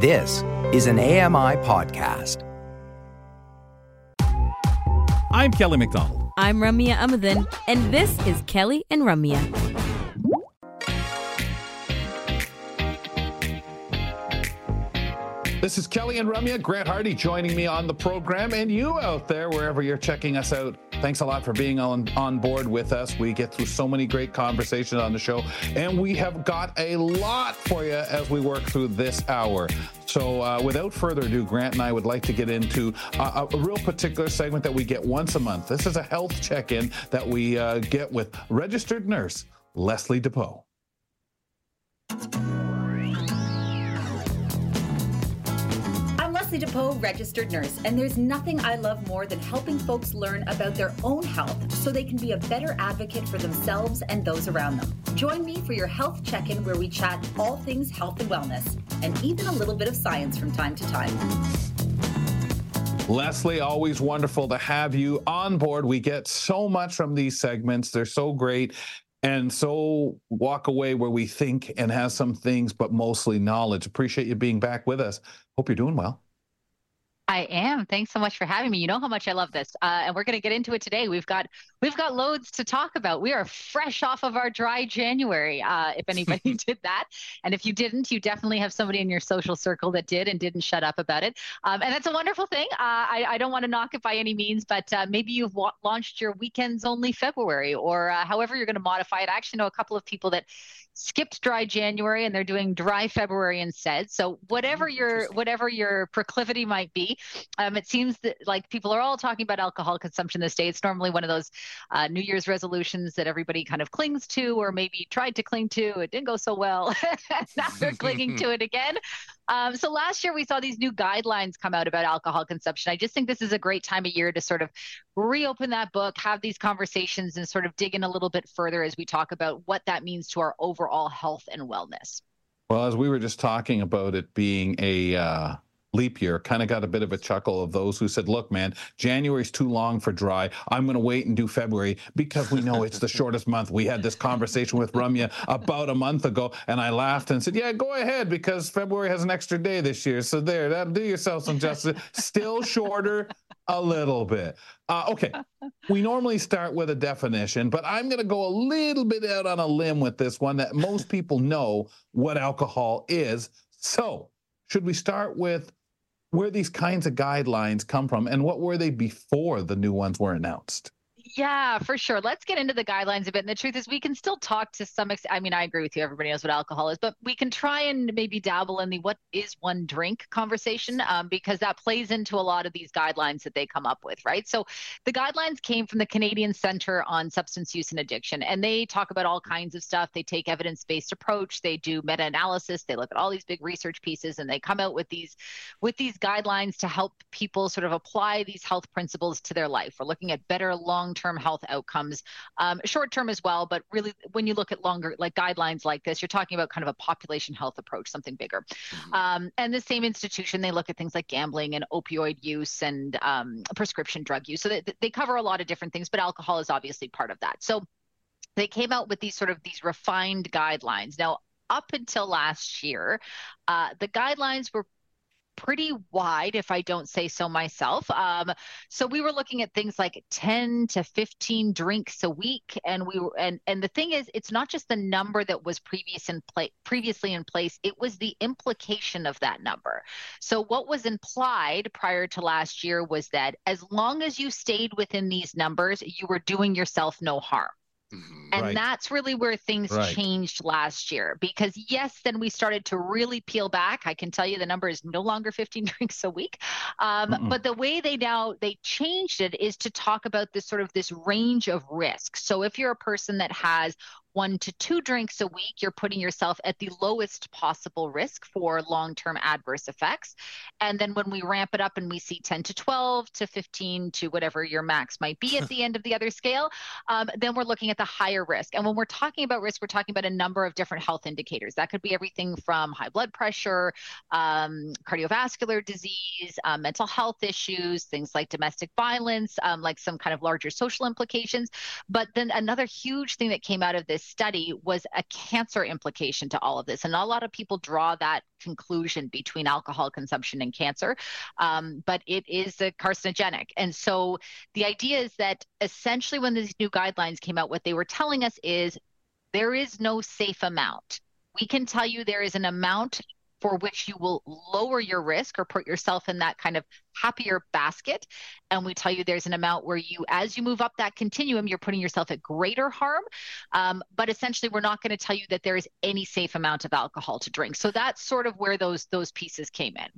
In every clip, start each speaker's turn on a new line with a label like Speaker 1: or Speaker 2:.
Speaker 1: This is an AMI podcast.
Speaker 2: I'm Kelly McDonald.
Speaker 3: I'm Ramya Amadin, and this is Kelly and Ramya.
Speaker 2: This is Kelly and Ramya. Grant Hardy joining me on the program, and you out there, wherever you're checking us out. Thanks a lot for being on, on board with us. We get through so many great conversations on the show, and we have got a lot for you as we work through this hour. So, uh, without further ado, Grant and I would like to get into a, a real particular segment that we get once a month. This is a health check in that we uh, get with registered nurse Leslie DePoe.
Speaker 4: Leslie DePoe, registered nurse, and there's nothing I love more than helping folks learn about their own health so they can be a better advocate for themselves and those around them. Join me for your health check in where we chat all things health and wellness, and even a little bit of science from time to time.
Speaker 2: Leslie, always wonderful to have you on board. We get so much from these segments, they're so great and so walk away where we think and have some things, but mostly knowledge. Appreciate you being back with us. Hope you're doing well.
Speaker 5: I am. Thanks so much for having me. You know how much I love this, uh, and we're going to get into it today. We've got we've got loads to talk about. We are fresh off of our dry January. Uh, if anybody did that, and if you didn't, you definitely have somebody in your social circle that did and didn't shut up about it. Um, and that's a wonderful thing. Uh, I, I, don't want to knock it by any means, but uh, maybe you've wa- launched your weekends only February, or uh, however you're going to modify it. I actually know a couple of people that skipped dry January and they're doing dry February instead. So whatever oh, your whatever your proclivity might be, um, it seems that like people are all talking about alcohol consumption this day. It's normally one of those uh, New Year's resolutions that everybody kind of clings to or maybe tried to cling to. It didn't go so well. now they're clinging to it again. Um, so last year we saw these new guidelines come out about alcohol consumption. I just think this is a great time of year to sort of reopen that book, have these conversations, and sort of dig in a little bit further as we talk about what that means to our overall health and wellness.
Speaker 2: Well, as we were just talking about it being a uh, leap year kind of got a bit of a chuckle of those who said, look, man, January's too long for dry. I'm going to wait and do February because we know it's the shortest month. We had this conversation with Ramya about a month ago, and I laughed and said, yeah, go ahead because February has an extra day this year. So there, that do yourself some justice. Still shorter a little bit. Uh, okay, we normally start with a definition, but I'm going to go a little bit out on a limb with this one that most people know what alcohol is. So, should we start with where these kinds of guidelines come from and what were they before the new ones were announced?
Speaker 5: Yeah, for sure. Let's get into the guidelines a bit. And the truth is, we can still talk to some extent. I mean, I agree with you. Everybody knows what alcohol is, but we can try and maybe dabble in the what is one drink conversation um, because that plays into a lot of these guidelines that they come up with, right? So the guidelines came from the Canadian Center on Substance Use and Addiction, and they talk about all kinds of stuff. They take evidence based approach, they do meta analysis, they look at all these big research pieces, and they come out with these with these guidelines to help people sort of apply these health principles to their life. We're looking at better long term health outcomes, um, short term as well. But really, when you look at longer, like guidelines like this, you're talking about kind of a population health approach, something bigger. Mm-hmm. Um, and the same institution, they look at things like gambling and opioid use and um, prescription drug use. So they, they cover a lot of different things, but alcohol is obviously part of that. So they came out with these sort of these refined guidelines. Now, up until last year, uh, the guidelines were pretty wide, if I don't say so myself. Um, so we were looking at things like 10 to 15 drinks a week, and we were, and and the thing is, it's not just the number that was previous in previously in place. It was the implication of that number. So what was implied prior to last year was that as long as you stayed within these numbers, you were doing yourself no harm. Mm-hmm. And right. that's really where things right. changed last year because, yes, then we started to really peel back. I can tell you the number is no longer 15 drinks a week. Um, but the way they now they changed it is to talk about this sort of this range of risks. So if you're a person that has one to two drinks a week, you're putting yourself at the lowest possible risk for long term adverse effects. And then when we ramp it up and we see 10 to 12 to 15 to whatever your max might be at the end of the other scale, um, then we're looking at the higher risk. And when we're talking about risk, we're talking about a number of different health indicators. That could be everything from high blood pressure, um, cardiovascular disease, uh, mental health issues, things like domestic violence, um, like some kind of larger social implications. But then another huge thing that came out of this study was a cancer implication to all of this. And a lot of people draw that conclusion between alcohol consumption and cancer, um, but it is a carcinogenic. And so the idea is that essentially, when these new guidelines came out, what they were telling us is there is no safe amount. We can tell you there is an amount for which you will lower your risk or put yourself in that kind of happier basket. And we tell you there's an amount where you, as you move up that continuum, you're putting yourself at greater harm. Um, but essentially, we're not going to tell you that there is any safe amount of alcohol to drink. So that's sort of where those those pieces came in.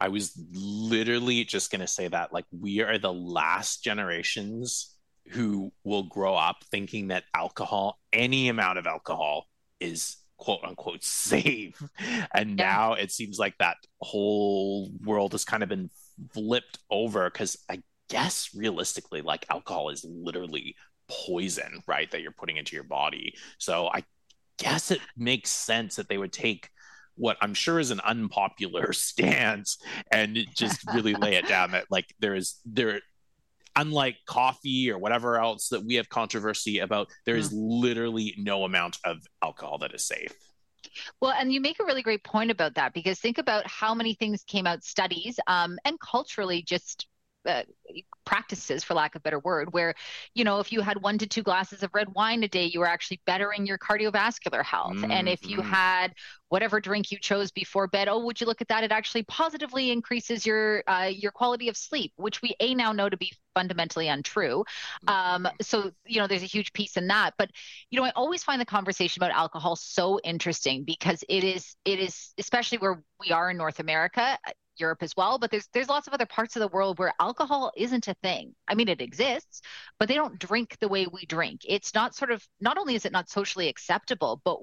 Speaker 6: I was literally just going to say that like we are the last generations who will grow up thinking that alcohol, any amount of alcohol, is quote unquote safe. And yeah. now it seems like that whole world has kind of been flipped over because I guess realistically, like alcohol is literally poison, right? That you're putting into your body. So I guess it makes sense that they would take what I'm sure is an unpopular stance and just really lay it down that like there is there unlike coffee or whatever else that we have controversy about, there is mm. literally no amount of alcohol that is safe.
Speaker 5: Well, and you make a really great point about that because think about how many things came out studies um, and culturally just uh, practices for lack of a better word where you know if you had one to two glasses of red wine a day you were actually bettering your cardiovascular health mm-hmm. and if you mm-hmm. had whatever drink you chose before bed oh would you look at that it actually positively increases your uh, your quality of sleep which we a now know to be fundamentally untrue um, so you know there's a huge piece in that but you know i always find the conversation about alcohol so interesting because it is it is especially where we are in north america Europe as well, but there's there's lots of other parts of the world where alcohol isn't a thing. I mean, it exists, but they don't drink the way we drink. It's not sort of not only is it not socially acceptable, but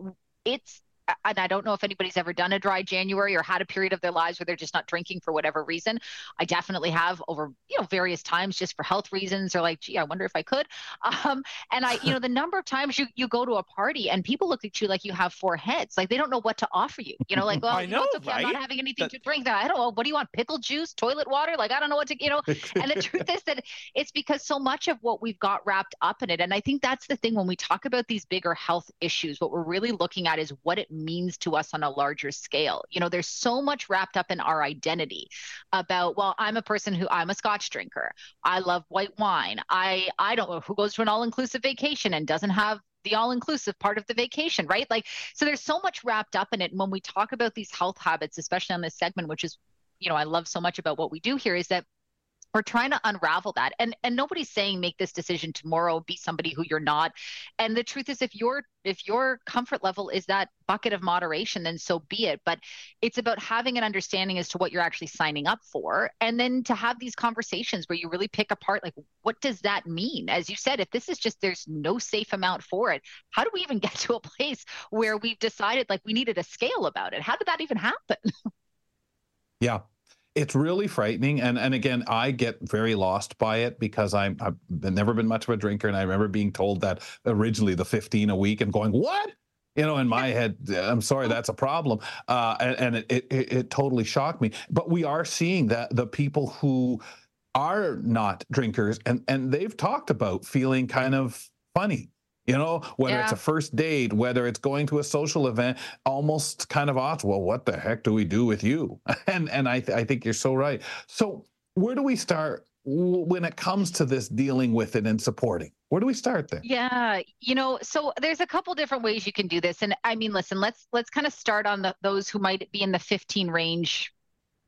Speaker 5: it's and I don't know if anybody's ever done a dry January or had a period of their lives where they're just not drinking for whatever reason. I definitely have over, you know, various times just for health reasons or like, gee, I wonder if I could. Um, and I, you know, the number of times you, you go to a party and people look at you like you have four heads, like they don't know what to offer you. You know, like, well, I know, you know, okay, right? I'm not having anything that... to drink. I don't know. What do you want? Pickle juice, toilet water? Like, I don't know what to, you know. and the truth is that it's because so much of what we've got wrapped up in it. And I think that's the thing when we talk about these bigger health issues, what we're really looking at is what it means to us on a larger scale. You know, there's so much wrapped up in our identity about, well, I'm a person who I'm a scotch drinker. I love white wine. I I don't know who goes to an all-inclusive vacation and doesn't have the all inclusive part of the vacation, right? Like, so there's so much wrapped up in it. And when we talk about these health habits, especially on this segment, which is, you know, I love so much about what we do here, is that we're trying to unravel that. And and nobody's saying make this decision tomorrow be somebody who you're not. And the truth is if your if your comfort level is that bucket of moderation then so be it. But it's about having an understanding as to what you're actually signing up for and then to have these conversations where you really pick apart like what does that mean? As you said if this is just there's no safe amount for it how do we even get to a place where we've decided like we needed a scale about it? How did that even happen?
Speaker 2: Yeah it's really frightening and and again i get very lost by it because i'm i've never been much of a drinker and i remember being told that originally the 15 a week and going what? You know in my head i'm sorry that's a problem. Uh, and, and it, it, it totally shocked me. But we are seeing that the people who are not drinkers and and they've talked about feeling kind of funny you know whether yeah. it's a first date whether it's going to a social event almost kind of odd well what the heck do we do with you? And and i, th- I think you're so right. So where do we start when it comes to this dealing with it and supporting? Where do we start there
Speaker 5: yeah you know so there's a couple different ways you can do this. And i mean listen let's let's kind of start on the those who might be in the 15 range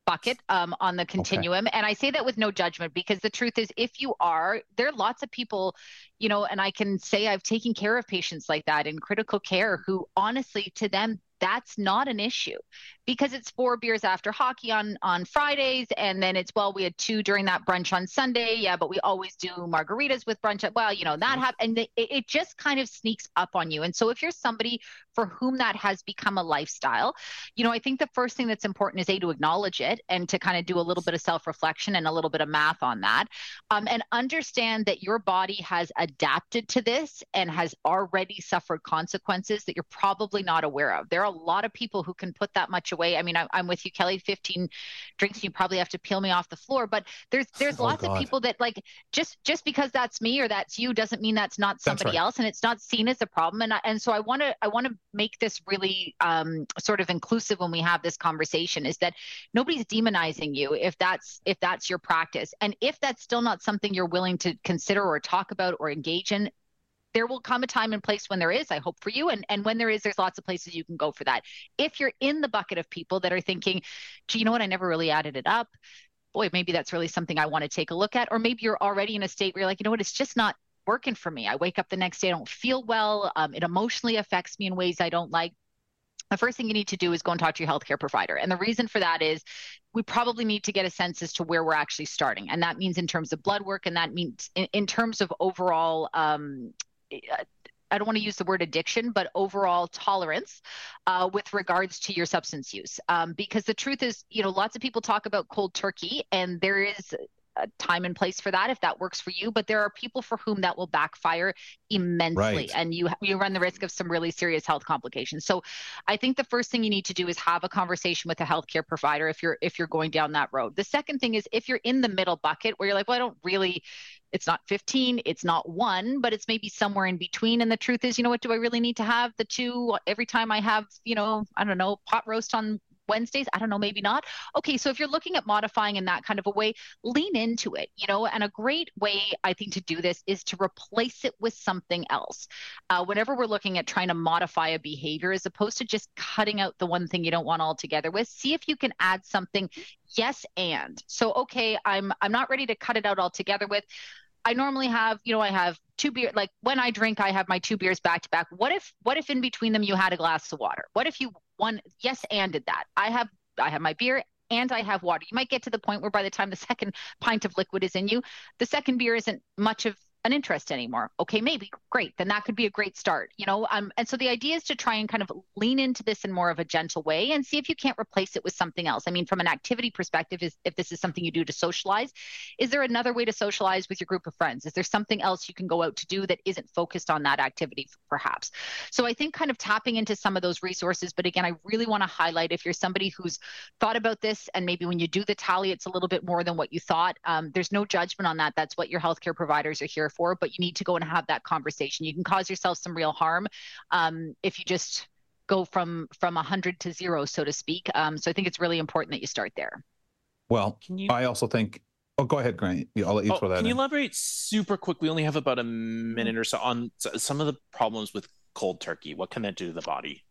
Speaker 5: bucket um, on the continuum. Okay. And I say that with no judgment because the truth is, if you are, there are lots of people, you know, and I can say I've taken care of patients like that in critical care who honestly, to them, that's not an issue because it's four beers after hockey on on Fridays and then it's well we had two during that brunch on Sunday yeah but we always do margaritas with brunch well you know that mm-hmm. happened and it, it just kind of sneaks up on you and so if you're somebody for whom that has become a lifestyle, you know, I think the first thing that's important is A, to acknowledge it and to kind of do a little bit of self reflection and a little bit of math on that. Um, and understand that your body has adapted to this and has already suffered consequences that you're probably not aware of. There are lot of people who can put that much away. I mean, I, am with you, Kelly, 15 drinks, you probably have to peel me off the floor, but there's, there's oh, lots God. of people that like just, just because that's me or that's you doesn't mean that's not somebody that's right. else and it's not seen as a problem. And, I, and so I want to, I want to make this really um, sort of inclusive when we have this conversation is that nobody's demonizing you if that's if that's your practice and if that's still not something you're willing to consider or talk about or engage in there will come a time and place when there is i hope for you and and when there is there's lots of places you can go for that if you're in the bucket of people that are thinking gee you know what i never really added it up boy maybe that's really something i want to take a look at or maybe you're already in a state where you're like you know what it's just not working for me. I wake up the next day, I don't feel well. Um, it emotionally affects me in ways I don't like. The first thing you need to do is go and talk to your healthcare provider. And the reason for that is we probably need to get a sense as to where we're actually starting. And that means in terms of blood work, and that means in, in terms of overall um, I don't want to use the word addiction, but overall tolerance uh, with regards to your substance use. Um, because the truth is, you know, lots of people talk about cold turkey, and there is a time and place for that if that works for you but there are people for whom that will backfire immensely right. and you you run the risk of some really serious health complications so i think the first thing you need to do is have a conversation with a healthcare provider if you're if you're going down that road the second thing is if you're in the middle bucket where you're like well i don't really it's not 15 it's not one but it's maybe somewhere in between and the truth is you know what do i really need to have the two every time i have you know i don't know pot roast on Wednesdays. I don't know, maybe not. Okay, so if you're looking at modifying in that kind of a way, lean into it, you know, and a great way I think to do this is to replace it with something else. Uh, whenever we're looking at trying to modify a behavior, as opposed to just cutting out the one thing you don't want altogether with, see if you can add something. Yes, and so okay, I'm I'm not ready to cut it out altogether with. I normally have, you know, I have two beer like when I drink, I have my two beers back to back. What if what if in between them you had a glass of water? What if you one yes and did that? I have I have my beer and I have water. You might get to the point where by the time the second pint of liquid is in you, the second beer isn't much of an interest anymore. Okay, maybe great. Then that could be a great start, you know. Um, and so the idea is to try and kind of lean into this in more of a gentle way and see if you can't replace it with something else. I mean, from an activity perspective, is if this is something you do to socialize, is there another way to socialize with your group of friends? Is there something else you can go out to do that isn't focused on that activity, perhaps? So I think kind of tapping into some of those resources. But again, I really want to highlight if you're somebody who's thought about this and maybe when you do the tally, it's a little bit more than what you thought. Um, there's no judgment on that. That's what your healthcare providers are here for, but you need to go and have that conversation. You can cause yourself some real harm um, if you just go from from 100 to zero, so to speak. Um, so I think it's really important that you start there.
Speaker 2: Well, you... I also think. Oh, go ahead, Grant. I'll let you oh, throw that.
Speaker 6: Can
Speaker 2: in.
Speaker 6: you elaborate super quick? We only have about a minute or so on some of the problems with cold turkey. What can that do to the body?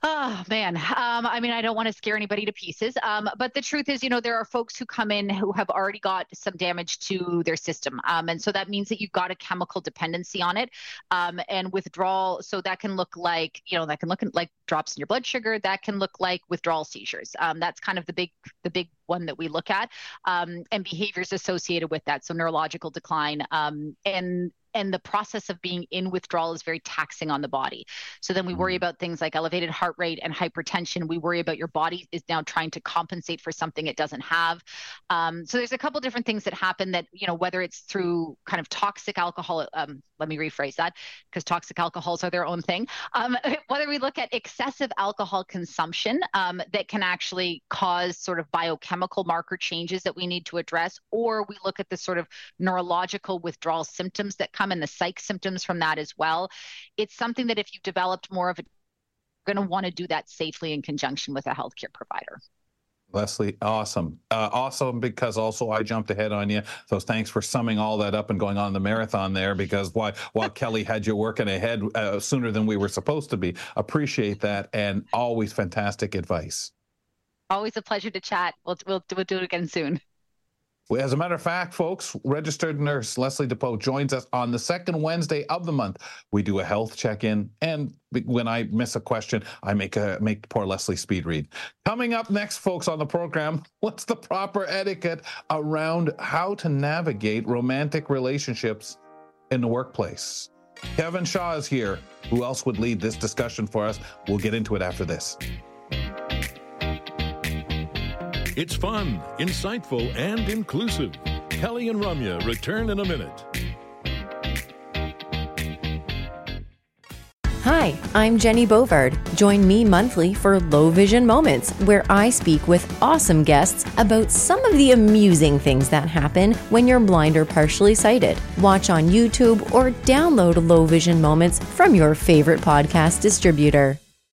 Speaker 5: Oh man, um, I mean, I don't want to scare anybody to pieces, um, but the truth is, you know, there are folks who come in who have already got some damage to their system, um, and so that means that you've got a chemical dependency on it, um, and withdrawal. So that can look like, you know, that can look like drops in your blood sugar. That can look like withdrawal seizures. Um, that's kind of the big, the big one that we look at, um, and behaviors associated with that. So neurological decline, and and the process of being in withdrawal is very taxing on the body. So then we worry mm. about things like elevated heart rate and hypertension. We worry about your body is now trying to compensate for something it doesn't have. Um, so there's a couple different things that happen that you know whether it's through kind of toxic alcohol. Um, let me rephrase that because toxic alcohols are their own thing. Um, whether we look at excessive alcohol consumption um, that can actually cause sort of biochemical marker changes that we need to address, or we look at the sort of neurological withdrawal symptoms that come and the psych symptoms from that as well. It's something that if you've developed more of a, you're going to want to do that safely in conjunction with a healthcare provider.
Speaker 2: Leslie, awesome. Uh, awesome because also I jumped ahead on you. So thanks for summing all that up and going on the marathon there because why, while Kelly had you working ahead uh, sooner than we were supposed to be. Appreciate that and always fantastic advice.
Speaker 5: Always a pleasure to chat. We'll, we'll, we'll do it again soon.
Speaker 2: As a matter of fact, folks, registered nurse Leslie DePoe joins us on the second Wednesday of the month. We do a health check-in, and when I miss a question, I make a make poor Leslie speed read. Coming up next, folks, on the program, what's the proper etiquette around how to navigate romantic relationships in the workplace? Kevin Shaw is here. Who else would lead this discussion for us? We'll get into it after this.
Speaker 7: It's fun, insightful, and inclusive. Kelly and Ramya return in a minute.
Speaker 8: Hi, I'm Jenny Bovard. Join me monthly for Low Vision Moments, where I speak with awesome guests about some of the amusing things that happen when you're blind or partially sighted. Watch on YouTube or download Low Vision Moments from your favorite podcast distributor.